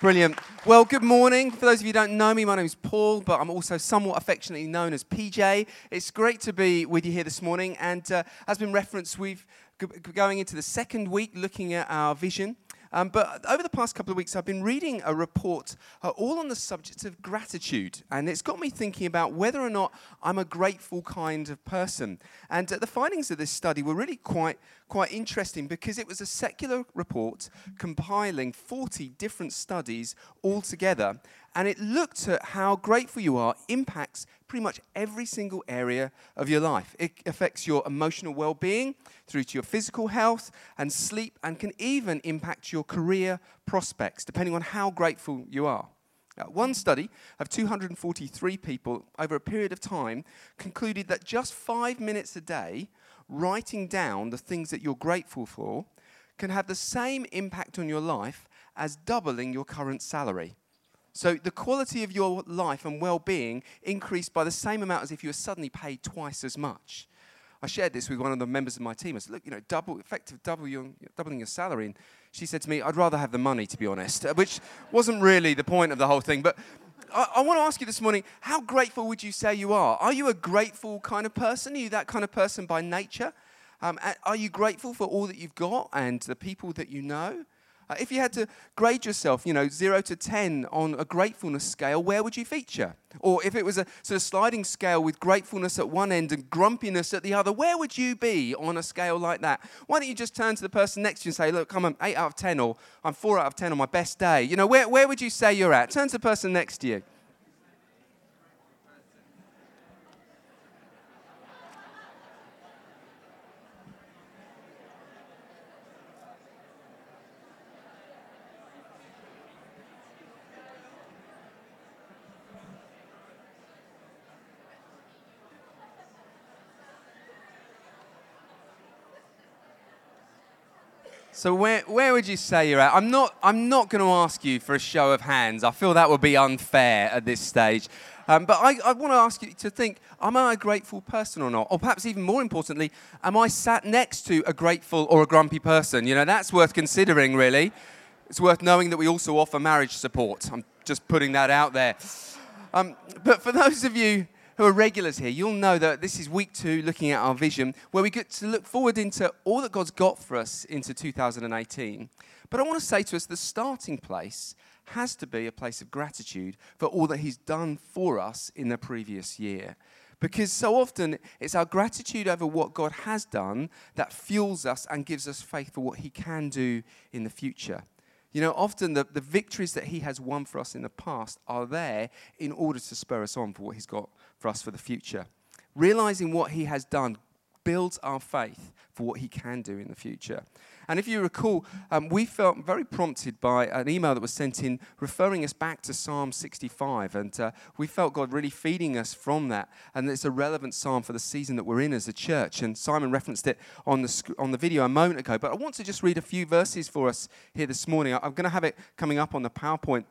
Brilliant. Well, good morning. For those of you who don't know me, my name is Paul, but I'm also somewhat affectionately known as PJ. It's great to be with you here this morning. And uh, as been referenced, we've going into the second week looking at our vision. Um, but over the past couple of weeks, I've been reading a report uh, all on the subject of gratitude. And it's got me thinking about whether or not I'm a grateful kind of person. And uh, the findings of this study were really quite, quite interesting because it was a secular report compiling 40 different studies all together. And it looked at how grateful you are impacts pretty much every single area of your life. It affects your emotional well being through to your physical health and sleep, and can even impact your career prospects, depending on how grateful you are. Uh, one study of 243 people over a period of time concluded that just five minutes a day writing down the things that you're grateful for can have the same impact on your life as doubling your current salary. So the quality of your life and well-being increased by the same amount as if you were suddenly paid twice as much. I shared this with one of the members of my team. I said, "Look, you know, double effective double your, doubling your salary." And she said to me, "I'd rather have the money, to be honest," which wasn't really the point of the whole thing. But I, I want to ask you this morning: How grateful would you say you are? Are you a grateful kind of person? Are you that kind of person by nature? Um, are you grateful for all that you've got and the people that you know? Uh, if you had to grade yourself, you know, zero to 10 on a gratefulness scale, where would you feature? Or if it was a sort of sliding scale with gratefulness at one end and grumpiness at the other, where would you be on a scale like that? Why don't you just turn to the person next to you and say, look, I'm an 8 out of 10 or I'm 4 out of 10 on my best day? You know, where, where would you say you're at? Turn to the person next to you. So where, where would you say you're at? I'm not, I'm not going to ask you for a show of hands. I feel that would be unfair at this stage. Um, but I, I want to ask you to think, am I a grateful person or not? Or perhaps even more importantly, am I sat next to a grateful or a grumpy person? You know, that's worth considering, really. It's worth knowing that we also offer marriage support. I'm just putting that out there. Um, but for those of you who are regulars here, you'll know that this is week two, looking at our vision, where we get to look forward into all that God's got for us into 2018. But I want to say to us the starting place has to be a place of gratitude for all that He's done for us in the previous year. Because so often it's our gratitude over what God has done that fuels us and gives us faith for what He can do in the future. You know, often the, the victories that He has won for us in the past are there in order to spur us on for what He's got for us for the future. Realizing what He has done builds our faith for what He can do in the future. And if you recall, um, we felt very prompted by an email that was sent in referring us back to Psalm 65. And uh, we felt God really feeding us from that. And it's a relevant psalm for the season that we're in as a church. And Simon referenced it on the, sc- on the video a moment ago. But I want to just read a few verses for us here this morning. I'm going to have it coming up on the PowerPoint.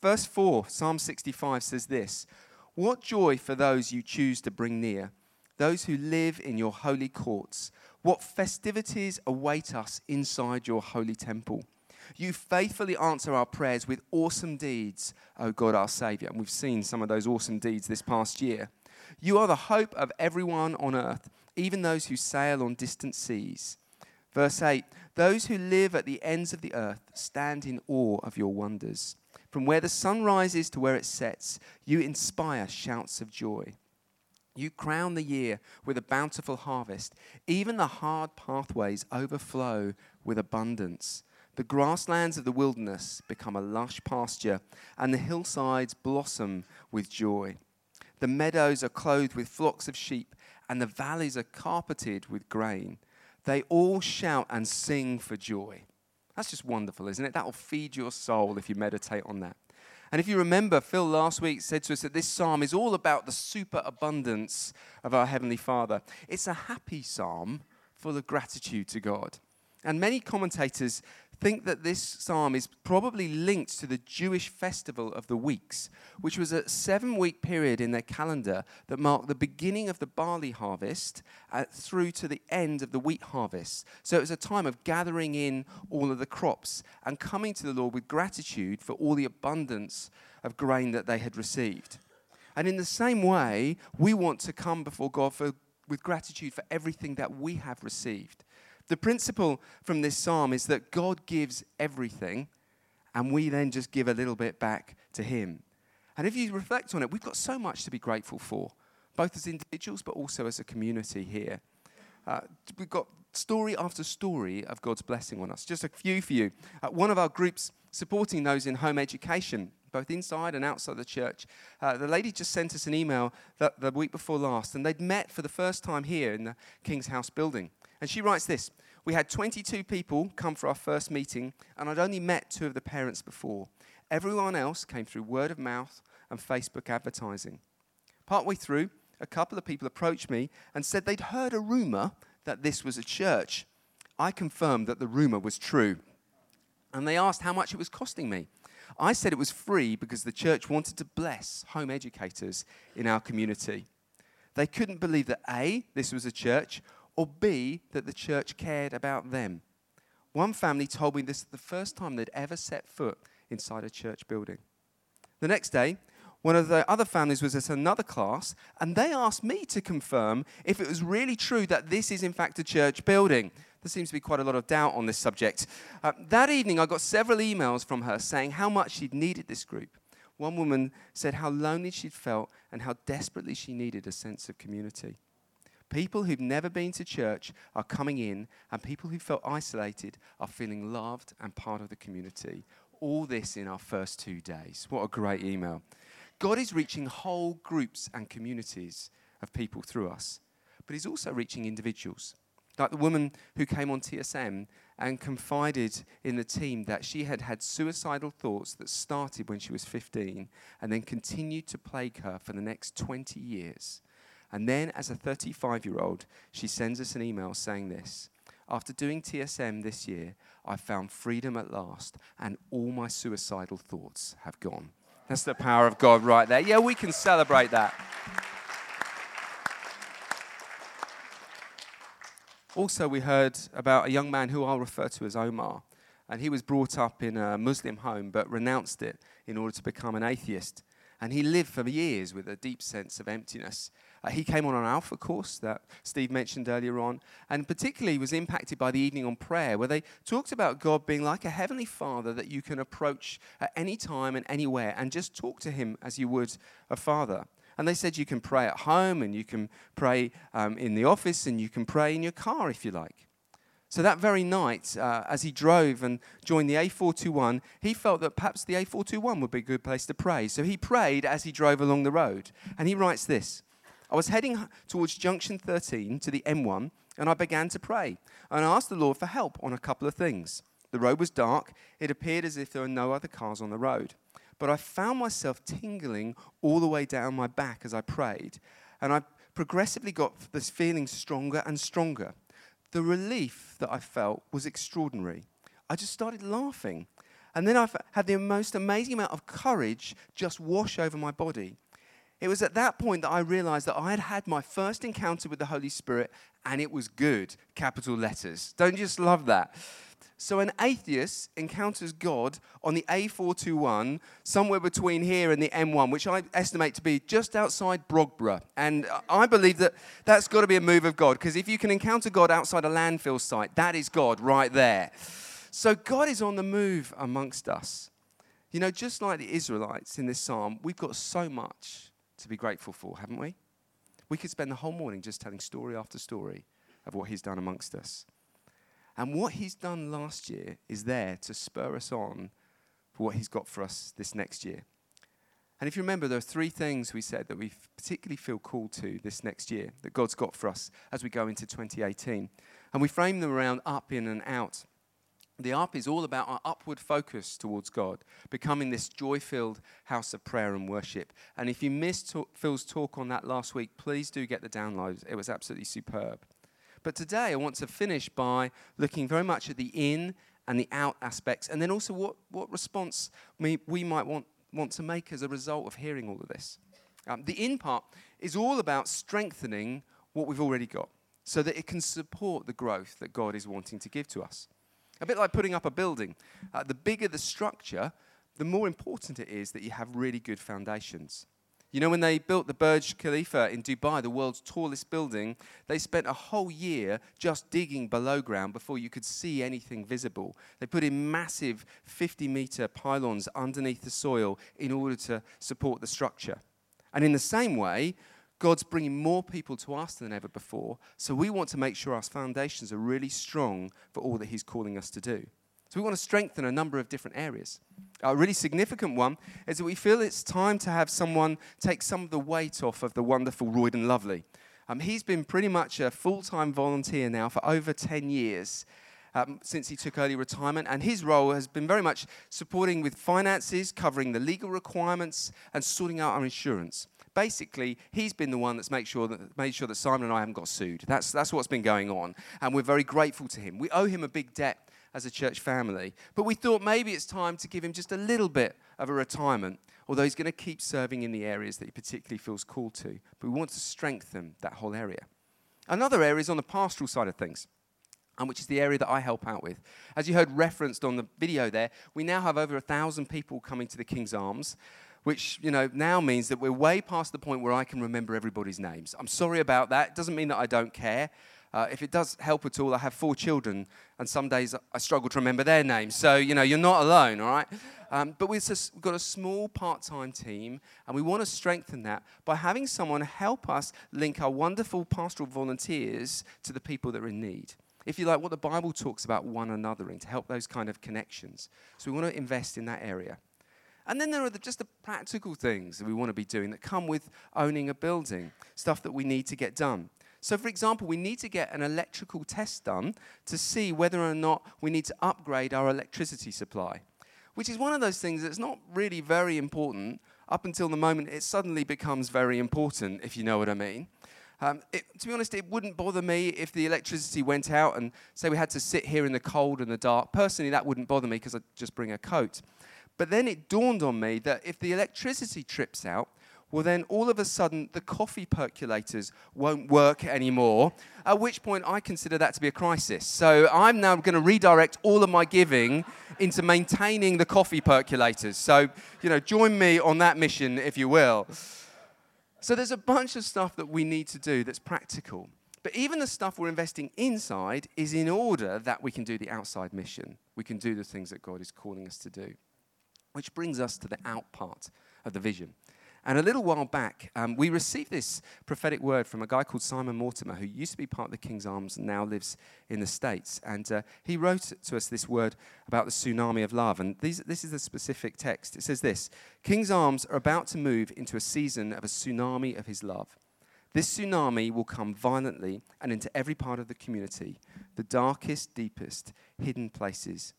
Verse 4, Psalm 65 says this what joy for those you choose to bring near, those who live in your holy courts. What festivities await us inside your holy temple. You faithfully answer our prayers with awesome deeds, O God our Saviour. And we've seen some of those awesome deeds this past year. You are the hope of everyone on earth, even those who sail on distant seas. Verse 8 Those who live at the ends of the earth stand in awe of your wonders. From where the sun rises to where it sets, you inspire shouts of joy. You crown the year with a bountiful harvest. Even the hard pathways overflow with abundance. The grasslands of the wilderness become a lush pasture, and the hillsides blossom with joy. The meadows are clothed with flocks of sheep, and the valleys are carpeted with grain. They all shout and sing for joy. That's just wonderful, isn't it? That will feed your soul if you meditate on that. And if you remember, Phil last week said to us that this psalm is all about the superabundance of our Heavenly Father. It's a happy psalm full of gratitude to God. And many commentators think that this psalm is probably linked to the Jewish festival of the weeks, which was a seven week period in their calendar that marked the beginning of the barley harvest uh, through to the end of the wheat harvest. So it was a time of gathering in all of the crops and coming to the Lord with gratitude for all the abundance of grain that they had received. And in the same way, we want to come before God for, with gratitude for everything that we have received. The principle from this psalm is that God gives everything, and we then just give a little bit back to Him. And if you reflect on it, we've got so much to be grateful for, both as individuals but also as a community here. Uh, we've got story after story of God's blessing on us. Just a few for you. Uh, one of our groups supporting those in home education, both inside and outside the church, uh, the lady just sent us an email the, the week before last, and they'd met for the first time here in the King's House building. And she writes this We had 22 people come for our first meeting, and I'd only met two of the parents before. Everyone else came through word of mouth and Facebook advertising. Partway through, a couple of people approached me and said they'd heard a rumor that this was a church. I confirmed that the rumor was true. And they asked how much it was costing me. I said it was free because the church wanted to bless home educators in our community. They couldn't believe that A, this was a church, or B, that the church cared about them. One family told me this is the first time they'd ever set foot inside a church building. The next day, one of the other families was at another class, and they asked me to confirm if it was really true that this is, in fact, a church building. There seems to be quite a lot of doubt on this subject. Uh, that evening, I got several emails from her saying how much she'd needed this group. One woman said how lonely she'd felt and how desperately she needed a sense of community. People who've never been to church are coming in, and people who felt isolated are feeling loved and part of the community. All this in our first two days. What a great email. God is reaching whole groups and communities of people through us, but He's also reaching individuals. Like the woman who came on TSM and confided in the team that she had had suicidal thoughts that started when she was 15 and then continued to plague her for the next 20 years. And then, as a 35 year old, she sends us an email saying this After doing TSM this year, I found freedom at last, and all my suicidal thoughts have gone. That's the power of God right there. Yeah, we can celebrate that. Also, we heard about a young man who I'll refer to as Omar. And he was brought up in a Muslim home but renounced it in order to become an atheist. And he lived for years with a deep sense of emptiness. Uh, he came on an Alpha course that Steve mentioned earlier on, and particularly was impacted by the evening on prayer, where they talked about God being like a heavenly father that you can approach at any time and anywhere and just talk to him as you would a father. And they said you can pray at home and you can pray um, in the office and you can pray in your car if you like. So that very night, uh, as he drove and joined the A421, he felt that perhaps the A421 would be a good place to pray. So he prayed as he drove along the road. And he writes this I was heading towards junction 13 to the M1, and I began to pray. And I asked the Lord for help on a couple of things. The road was dark, it appeared as if there were no other cars on the road. But I found myself tingling all the way down my back as I prayed, and I progressively got this feeling stronger and stronger. The relief that I felt was extraordinary. I just started laughing. And then I had the most amazing amount of courage just wash over my body. It was at that point that I realized that I had had my first encounter with the Holy Spirit and it was good, capital letters. Don't you just love that? So, an atheist encounters God on the A421, somewhere between here and the M1, which I estimate to be just outside Brogborough. And I believe that that's got to be a move of God, because if you can encounter God outside a landfill site, that is God right there. So, God is on the move amongst us. You know, just like the Israelites in this psalm, we've got so much to be grateful for, haven't we? We could spend the whole morning just telling story after story of what He's done amongst us. And what He's done last year is there to spur us on for what He's got for us this next year. And if you remember, there are three things we said that we particularly feel called to this next year that God's got for us as we go into 2018. And we frame them around up, in, and out. The up is all about our upward focus towards God, becoming this joy filled house of prayer and worship. And if you missed Phil's talk on that last week, please do get the download. It was absolutely superb. But today I want to finish by looking very much at the in and the out aspects, and then also what, what response we, we might want, want to make as a result of hearing all of this. Um, the in part is all about strengthening what we've already got so that it can support the growth that God is wanting to give to us. A bit like putting up a building. Uh, the bigger the structure, the more important it is that you have really good foundations. You know, when they built the Burj Khalifa in Dubai, the world's tallest building, they spent a whole year just digging below ground before you could see anything visible. They put in massive 50 meter pylons underneath the soil in order to support the structure. And in the same way, God's bringing more people to us than ever before, so we want to make sure our foundations are really strong for all that He's calling us to do. So we want to strengthen a number of different areas. A really significant one is that we feel it's time to have someone take some of the weight off of the wonderful Royden Lovely. Um, he's been pretty much a full time volunteer now for over 10 years. Um, since he took early retirement, and his role has been very much supporting with finances, covering the legal requirements, and sorting out our insurance. Basically, he's been the one that's made sure that, made sure that Simon and I haven't got sued. That's, that's what's been going on, and we're very grateful to him. We owe him a big debt as a church family. But we thought maybe it's time to give him just a little bit of a retirement, although he's going to keep serving in the areas that he particularly feels called to. But we want to strengthen that whole area. Another area is on the pastoral side of things. And which is the area that I help out with. As you heard referenced on the video there, we now have over a thousand people coming to the King's Arms, which you know now means that we're way past the point where I can remember everybody's names. I'm sorry about that. It doesn't mean that I don't care. Uh, if it does help at all, I have four children, and some days I struggle to remember their names. So, you know, you're not alone, all right? Um, but we've, just, we've got a small part time team, and we want to strengthen that by having someone help us link our wonderful pastoral volunteers to the people that are in need. If you like, what the Bible talks about one another in to help those kind of connections. So, we want to invest in that area. And then there are the, just the practical things that we want to be doing that come with owning a building, stuff that we need to get done. So, for example, we need to get an electrical test done to see whether or not we need to upgrade our electricity supply, which is one of those things that's not really very important up until the moment it suddenly becomes very important, if you know what I mean. Um, it, to be honest, it wouldn't bother me if the electricity went out and say we had to sit here in the cold and the dark. Personally, that wouldn't bother me because I'd just bring a coat. But then it dawned on me that if the electricity trips out, well, then all of a sudden the coffee percolators won't work anymore, at which point I consider that to be a crisis. So I'm now going to redirect all of my giving into maintaining the coffee percolators. So, you know, join me on that mission, if you will. So there's a bunch of stuff that we need to do that's practical. But even the stuff we're investing inside is in order that we can do the outside mission. We can do the things that God is calling us to do. Which brings us to the out part of the vision. And a little while back, um, we received this prophetic word from a guy called Simon Mortimer, who used to be part of the King's Arms and now lives in the States. And uh, he wrote to us this word about the tsunami of love. And these, this is the specific text. It says this King's Arms are about to move into a season of a tsunami of his love. This tsunami will come violently and into every part of the community, the darkest, deepest, hidden places.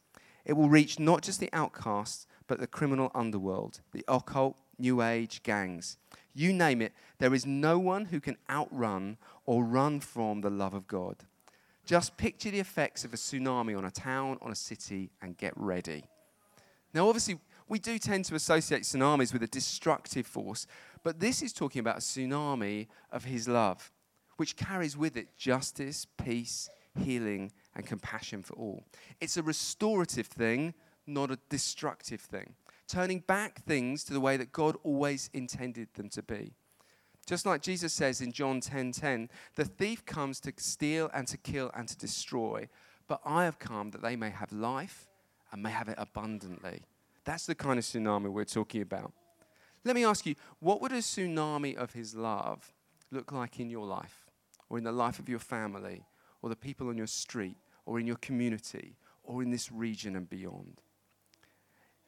It will reach not just the outcasts, but the criminal underworld, the occult, New Age gangs. You name it, there is no one who can outrun or run from the love of God. Just picture the effects of a tsunami on a town, on a city, and get ready. Now, obviously, we do tend to associate tsunamis with a destructive force, but this is talking about a tsunami of His love, which carries with it justice, peace, healing, and compassion for all. It's a restorative thing, not a destructive thing turning back things to the way that God always intended them to be. Just like Jesus says in John 10:10, 10, 10, the thief comes to steal and to kill and to destroy, but I have come that they may have life and may have it abundantly. That's the kind of tsunami we're talking about. Let me ask you, what would a tsunami of his love look like in your life or in the life of your family or the people on your street or in your community or in this region and beyond?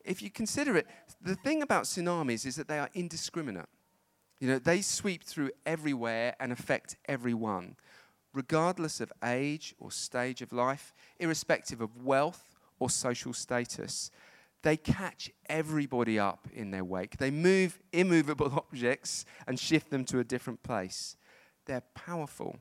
If you consider it, the thing about tsunamis is that they are indiscriminate. You know, they sweep through everywhere and affect everyone, regardless of age or stage of life, irrespective of wealth or social status. They catch everybody up in their wake. They move immovable objects and shift them to a different place. They're powerful.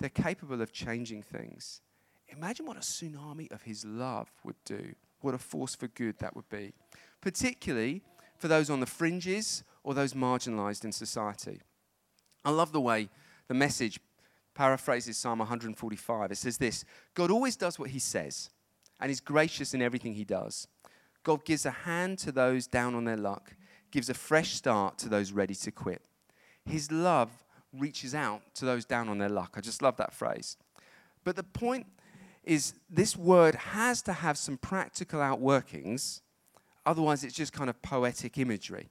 They're capable of changing things. Imagine what a tsunami of his love would do. What a force for good that would be. Particularly for those on the fringes or those marginalized in society. I love the way the message paraphrases Psalm 145. It says this God always does what he says, and is gracious in everything he does. God gives a hand to those down on their luck, gives a fresh start to those ready to quit. His love reaches out to those down on their luck. I just love that phrase. But the point is, this word has to have some practical outworkings, otherwise, it's just kind of poetic imagery.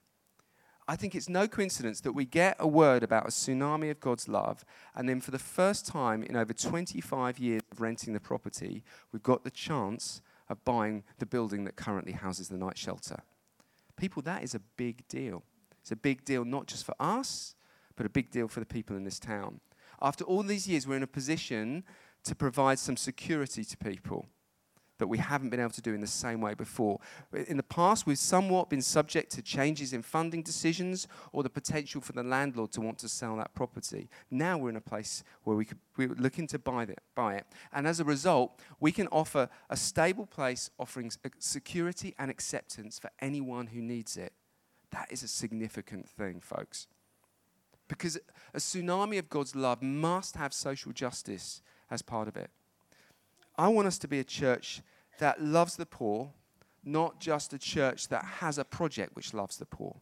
I think it's no coincidence that we get a word about a tsunami of God's love, and then for the first time in over 25 years of renting the property, we've got the chance of buying the building that currently houses the night shelter. People, that is a big deal. It's a big deal not just for us, but a big deal for the people in this town. After all these years, we're in a position to provide some security to people that we haven't been able to do in the same way before. In the past, we've somewhat been subject to changes in funding decisions or the potential for the landlord to want to sell that property. Now we're in a place where we could, we're looking to buy it, buy it. And as a result, we can offer a stable place offering security and acceptance for anyone who needs it. That is a significant thing, folks. Because a tsunami of God's love must have social justice as part of it. I want us to be a church that loves the poor, not just a church that has a project which loves the poor.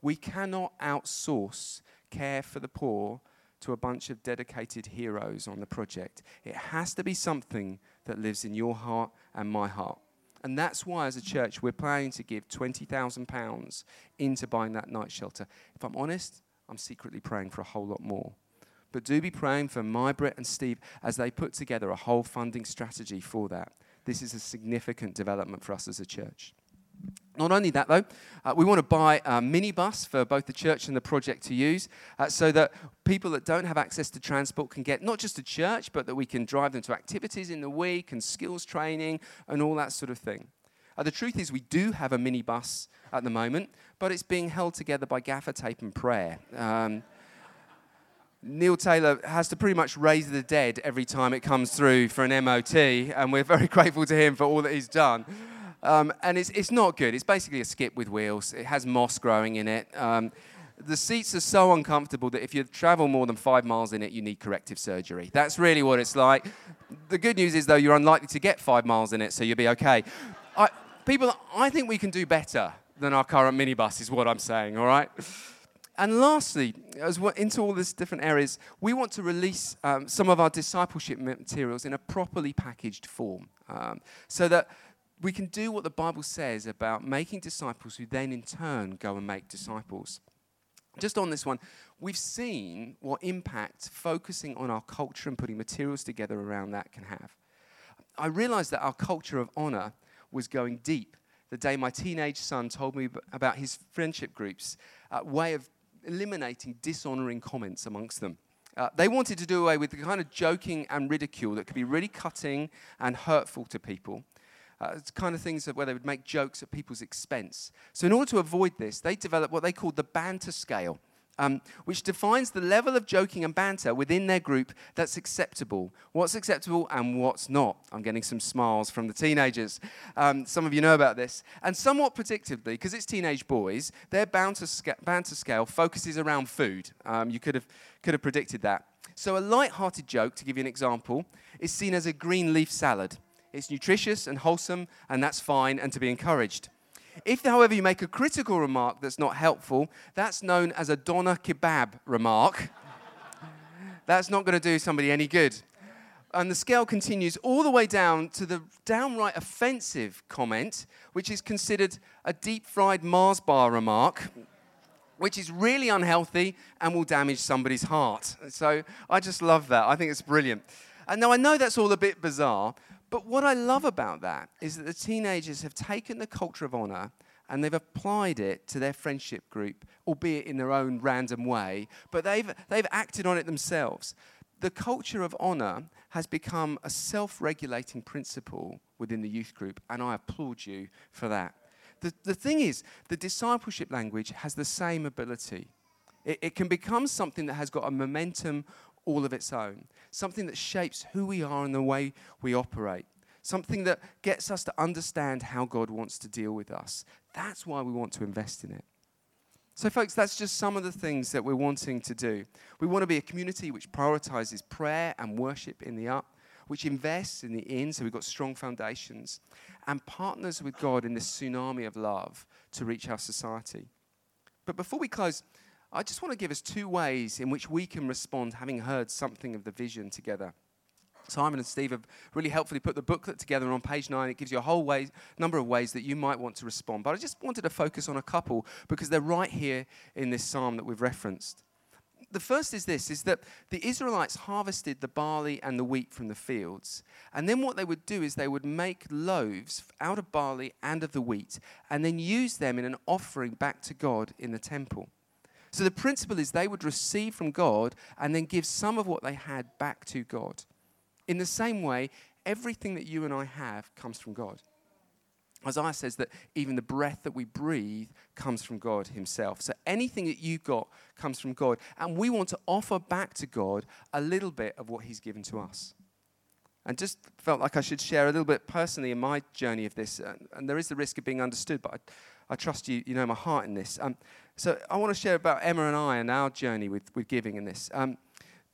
We cannot outsource care for the poor to a bunch of dedicated heroes on the project. It has to be something that lives in your heart and my heart. And that's why, as a church, we're planning to give £20,000 into buying that night shelter. If I'm honest, I'm secretly praying for a whole lot more. But do be praying for my Brett and Steve as they put together a whole funding strategy for that. This is a significant development for us as a church. Not only that, though, uh, we want to buy a minibus for both the church and the project to use uh, so that people that don't have access to transport can get not just to church, but that we can drive them to activities in the week and skills training and all that sort of thing. Uh, the truth is, we do have a minibus at the moment, but it's being held together by gaffer tape and prayer. Um, Neil Taylor has to pretty much raise the dead every time it comes through for an MOT, and we're very grateful to him for all that he's done. Um, and it's, it's not good. It's basically a skip with wheels. It has moss growing in it. Um, the seats are so uncomfortable that if you travel more than five miles in it, you need corrective surgery. That's really what it's like. The good news is, though, you're unlikely to get five miles in it, so you'll be okay. I, people, I think we can do better than our current minibus, is what I'm saying, all right? And lastly, as we're into all these different areas, we want to release um, some of our discipleship materials in a properly packaged form um, so that we can do what the Bible says about making disciples who then in turn go and make disciples. Just on this one, we've seen what impact focusing on our culture and putting materials together around that can have. I realized that our culture of honor was going deep the day my teenage son told me about his friendship groups, uh, way of eliminating dishonoring comments amongst them. Uh, they wanted to do away with the kind of joking and ridicule that could be really cutting and hurtful to people. Uh, it's kind of things where they would make jokes at people's expense. So, in order to avoid this, they developed what they called the banter scale, um, which defines the level of joking and banter within their group that's acceptable. What's acceptable and what's not. I'm getting some smiles from the teenagers. Um, some of you know about this. And somewhat predictably, because it's teenage boys, their banter, sca- banter scale focuses around food. Um, you could have, could have predicted that. So, a light hearted joke, to give you an example, is seen as a green leaf salad. It's nutritious and wholesome, and that's fine and to be encouraged. If, however, you make a critical remark that's not helpful, that's known as a doner kebab remark. that's not going to do somebody any good. And the scale continues all the way down to the downright offensive comment, which is considered a deep fried Mars bar remark, which is really unhealthy and will damage somebody's heart. So I just love that. I think it's brilliant. And now I know that's all a bit bizarre, but what I love about that is that the teenagers have taken the culture of honor and they've applied it to their friendship group, albeit in their own random way, but they've, they've acted on it themselves. The culture of honor has become a self regulating principle within the youth group, and I applaud you for that. The, the thing is, the discipleship language has the same ability. It, it can become something that has got a momentum all of its own, something that shapes who we are and the way we operate, something that gets us to understand how God wants to deal with us. That's why we want to invest in it. So, folks, that's just some of the things that we're wanting to do. We want to be a community which prioritizes prayer and worship in the up, which invests in the in, so we've got strong foundations, and partners with God in this tsunami of love to reach our society. But before we close, I just want to give us two ways in which we can respond having heard something of the vision together. Simon and Steve have really helpfully put the booklet together on page nine. It gives you a whole way, number of ways that you might want to respond. But I just wanted to focus on a couple because they're right here in this psalm that we've referenced. The first is this is that the Israelites harvested the barley and the wheat from the fields. And then what they would do is they would make loaves out of barley and of the wheat and then use them in an offering back to God in the temple. So the principle is they would receive from God and then give some of what they had back to God. In the same way, everything that you and I have comes from God. Isaiah says that even the breath that we breathe comes from God Himself. So anything that you've got comes from God. And we want to offer back to God a little bit of what He's given to us. And just felt like I should share a little bit personally in my journey of this. And, and there is the risk of being understood, but I, I trust you, you know my heart in this. Um, so I want to share about Emma and I and our journey with, with giving in this. Um,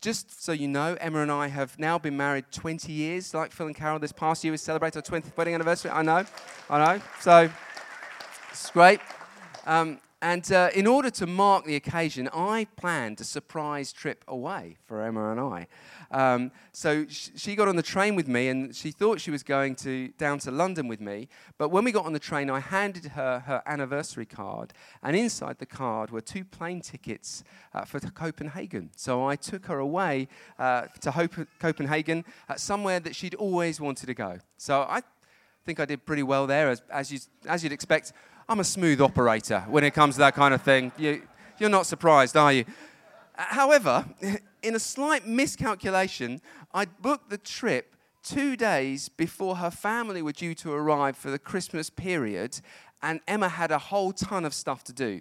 just so you know, Emma and I have now been married 20 years. Like Phil and Carol, this past year we celebrated our 20th wedding anniversary. I know, I know. So it's great. Um, and uh, in order to mark the occasion, I planned a surprise trip away for Emma and I. Um, so sh- she got on the train with me, and she thought she was going to down to London with me. But when we got on the train, I handed her her anniversary card, and inside the card were two plane tickets uh, for Copenhagen. So I took her away uh, to Hope- Copenhagen, uh, somewhere that she'd always wanted to go. So I think I did pretty well there, as, as, you, as you'd expect. I'm a smooth operator when it comes to that kind of thing. You, you're not surprised, are you? However, in a slight miscalculation, I'd booked the trip two days before her family were due to arrive for the Christmas period, and Emma had a whole ton of stuff to do.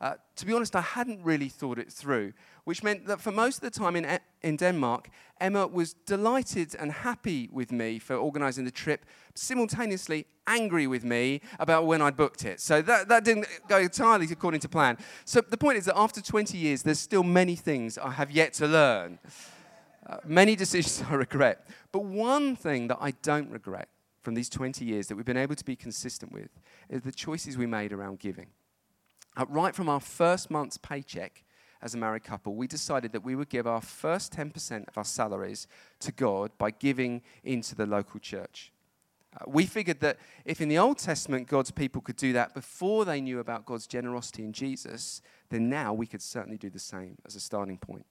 Uh, to be honest, I hadn't really thought it through, which meant that for most of the time in, in Denmark, Emma was delighted and happy with me for organizing the trip, simultaneously angry with me about when I'd booked it. So that, that didn't go entirely according to plan. So the point is that after 20 years, there's still many things I have yet to learn, uh, many decisions I regret. But one thing that I don't regret from these 20 years that we've been able to be consistent with is the choices we made around giving. Uh, right from our first month's paycheck as a married couple, we decided that we would give our first 10% of our salaries to God by giving into the local church. Uh, we figured that if in the Old Testament God's people could do that before they knew about God's generosity in Jesus, then now we could certainly do the same as a starting point.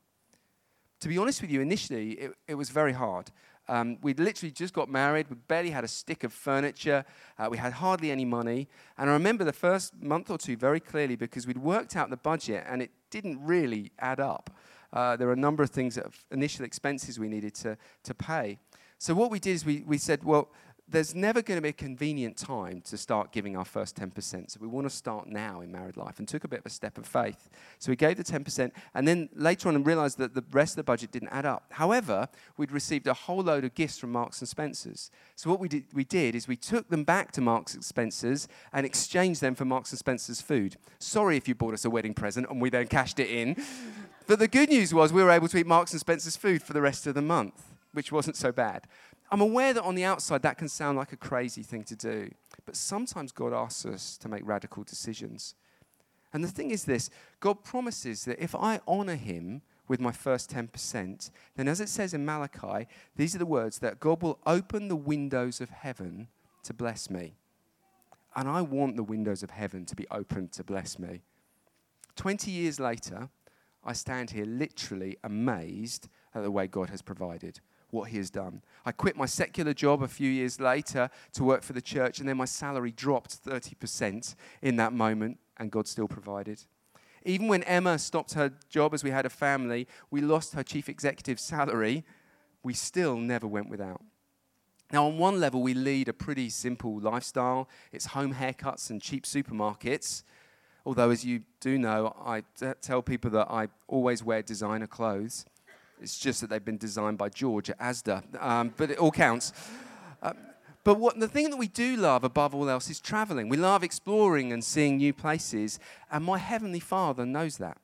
To be honest with you, initially it, it was very hard. Um, we'd literally just got married. We barely had a stick of furniture. Uh, we had hardly any money. And I remember the first month or two very clearly because we'd worked out the budget and it didn't really add up. Uh, there were a number of things, that initial expenses we needed to, to pay. So what we did is we, we said, well, there's never going to be a convenient time to start giving our first 10%. So we want to start now in married life and took a bit of a step of faith. So we gave the 10% and then later on realized that the rest of the budget didn't add up. However, we'd received a whole load of gifts from Marks and Spencer's. So what we did, we did is we took them back to Marks and Spencer's and exchanged them for Marks and Spencer's food. Sorry if you bought us a wedding present and we then cashed it in. but the good news was we were able to eat Marks and Spencer's food for the rest of the month, which wasn't so bad. I'm aware that on the outside that can sound like a crazy thing to do, but sometimes God asks us to make radical decisions. And the thing is this God promises that if I honor Him with my first 10%, then as it says in Malachi, these are the words that God will open the windows of heaven to bless me. And I want the windows of heaven to be opened to bless me. 20 years later, I stand here literally amazed at the way God has provided what he has done. I quit my secular job a few years later to work for the church, and then my salary dropped 30% in that moment, and God still provided. Even when Emma stopped her job as we had a family, we lost her chief executive salary, we still never went without. Now, on one level, we lead a pretty simple lifestyle. It's home haircuts and cheap supermarkets. Although, as you do know, I tell people that I always wear designer clothes. It's just that they've been designed by George at Asda, um, but it all counts. Uh, but what, the thing that we do love above all else is traveling. We love exploring and seeing new places, and my Heavenly Father knows that.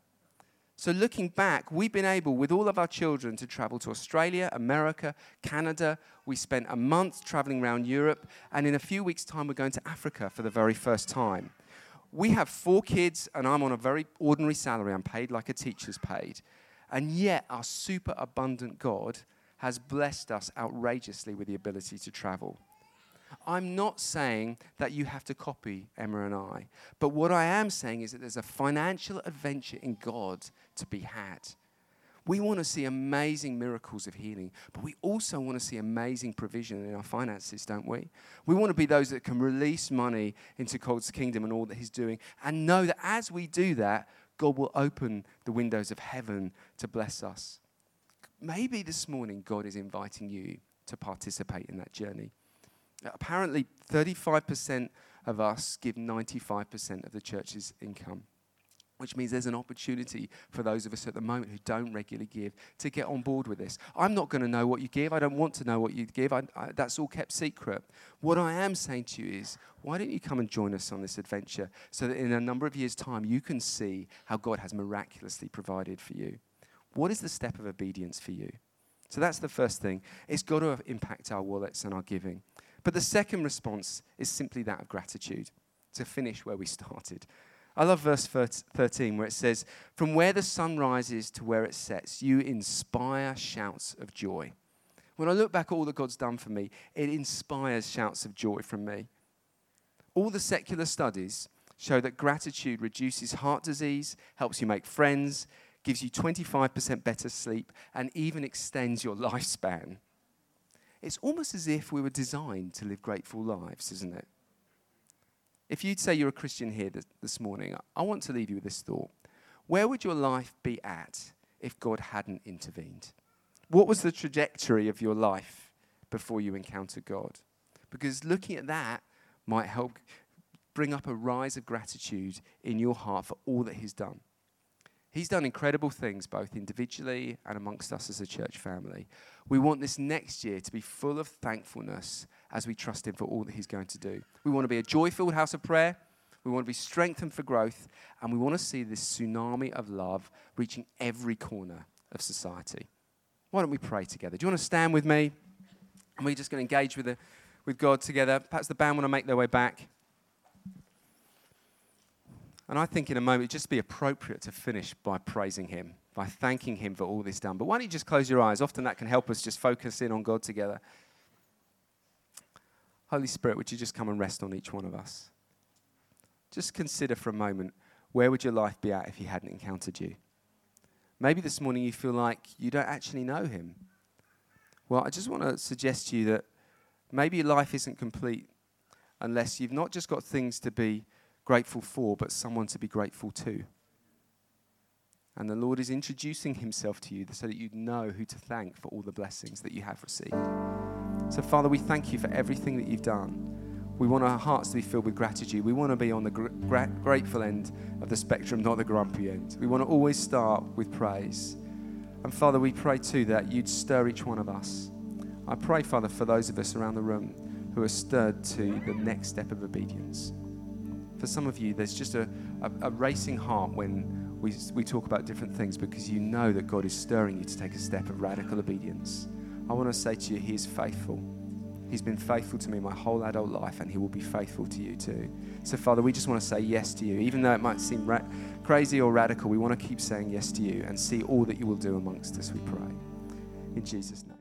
So, looking back, we've been able, with all of our children, to travel to Australia, America, Canada. We spent a month traveling around Europe, and in a few weeks' time, we're going to Africa for the very first time. We have four kids, and I'm on a very ordinary salary. I'm paid like a teacher's paid. And yet, our super abundant God has blessed us outrageously with the ability to travel. I'm not saying that you have to copy Emma and I, but what I am saying is that there's a financial adventure in God to be had. We want to see amazing miracles of healing, but we also want to see amazing provision in our finances, don't we? We want to be those that can release money into God's kingdom and all that He's doing, and know that as we do that, God will open the windows of heaven to bless us. Maybe this morning God is inviting you to participate in that journey. Apparently, 35% of us give 95% of the church's income, which means there's an opportunity for those of us at the moment who don't regularly give to get on board with this. I'm not going to know what you give. I don't want to know what you give. I, I, that's all kept secret. What I am saying to you is, why don't you come and join us on this adventure so that in a number of years' time you can see how God has miraculously provided for you? What is the step of obedience for you? So that's the first thing. It's got to impact our wallets and our giving. But the second response is simply that of gratitude, to finish where we started. I love verse 13 where it says, From where the sun rises to where it sets, you inspire shouts of joy. When I look back at all that God's done for me, it inspires shouts of joy from me. All the secular studies show that gratitude reduces heart disease, helps you make friends, gives you 25% better sleep, and even extends your lifespan. It's almost as if we were designed to live grateful lives, isn't it? If you'd say you're a Christian here this, this morning, I want to leave you with this thought. Where would your life be at if God hadn't intervened? What was the trajectory of your life before you encountered God? Because looking at that might help bring up a rise of gratitude in your heart for all that He's done. He's done incredible things, both individually and amongst us as a church family. We want this next year to be full of thankfulness as we trust Him for all that He's going to do. We want to be a joy filled house of prayer. We want to be strengthened for growth. And we want to see this tsunami of love reaching every corner of society. Why don't we pray together? Do you want to stand with me? And we're just going to engage with, the, with God together. Perhaps the band want to make their way back. And I think in a moment it'd just be appropriate to finish by praising Him, by thanking Him for all this done. But why don't you just close your eyes? Often that can help us just focus in on God together. Holy Spirit, would you just come and rest on each one of us? Just consider for a moment where would your life be at if He hadn't encountered you? Maybe this morning you feel like you don't actually know Him. Well, I just want to suggest to you that maybe your life isn't complete unless you've not just got things to be grateful for, but someone to be grateful to. And the Lord is introducing Himself to you so that you know who to thank for all the blessings that you have received. So, Father, we thank you for everything that you've done. We want our hearts to be filled with gratitude. We want to be on the gr- grateful end of the spectrum, not the grumpy end. We want to always start with praise. And Father, we pray too that you'd stir each one of us. I pray, Father, for those of us around the room who are stirred to the next step of obedience for some of you, there's just a, a, a, racing heart when we, we talk about different things because you know that God is stirring you to take a step of radical obedience. I want to say to you, He is faithful. He's been faithful to me my whole adult life, and He will be faithful to you too. So, Father, we just want to say yes to you. Even though it might seem ra- crazy or radical, we want to keep saying yes to you and see all that you will do amongst us, we pray. In Jesus' name.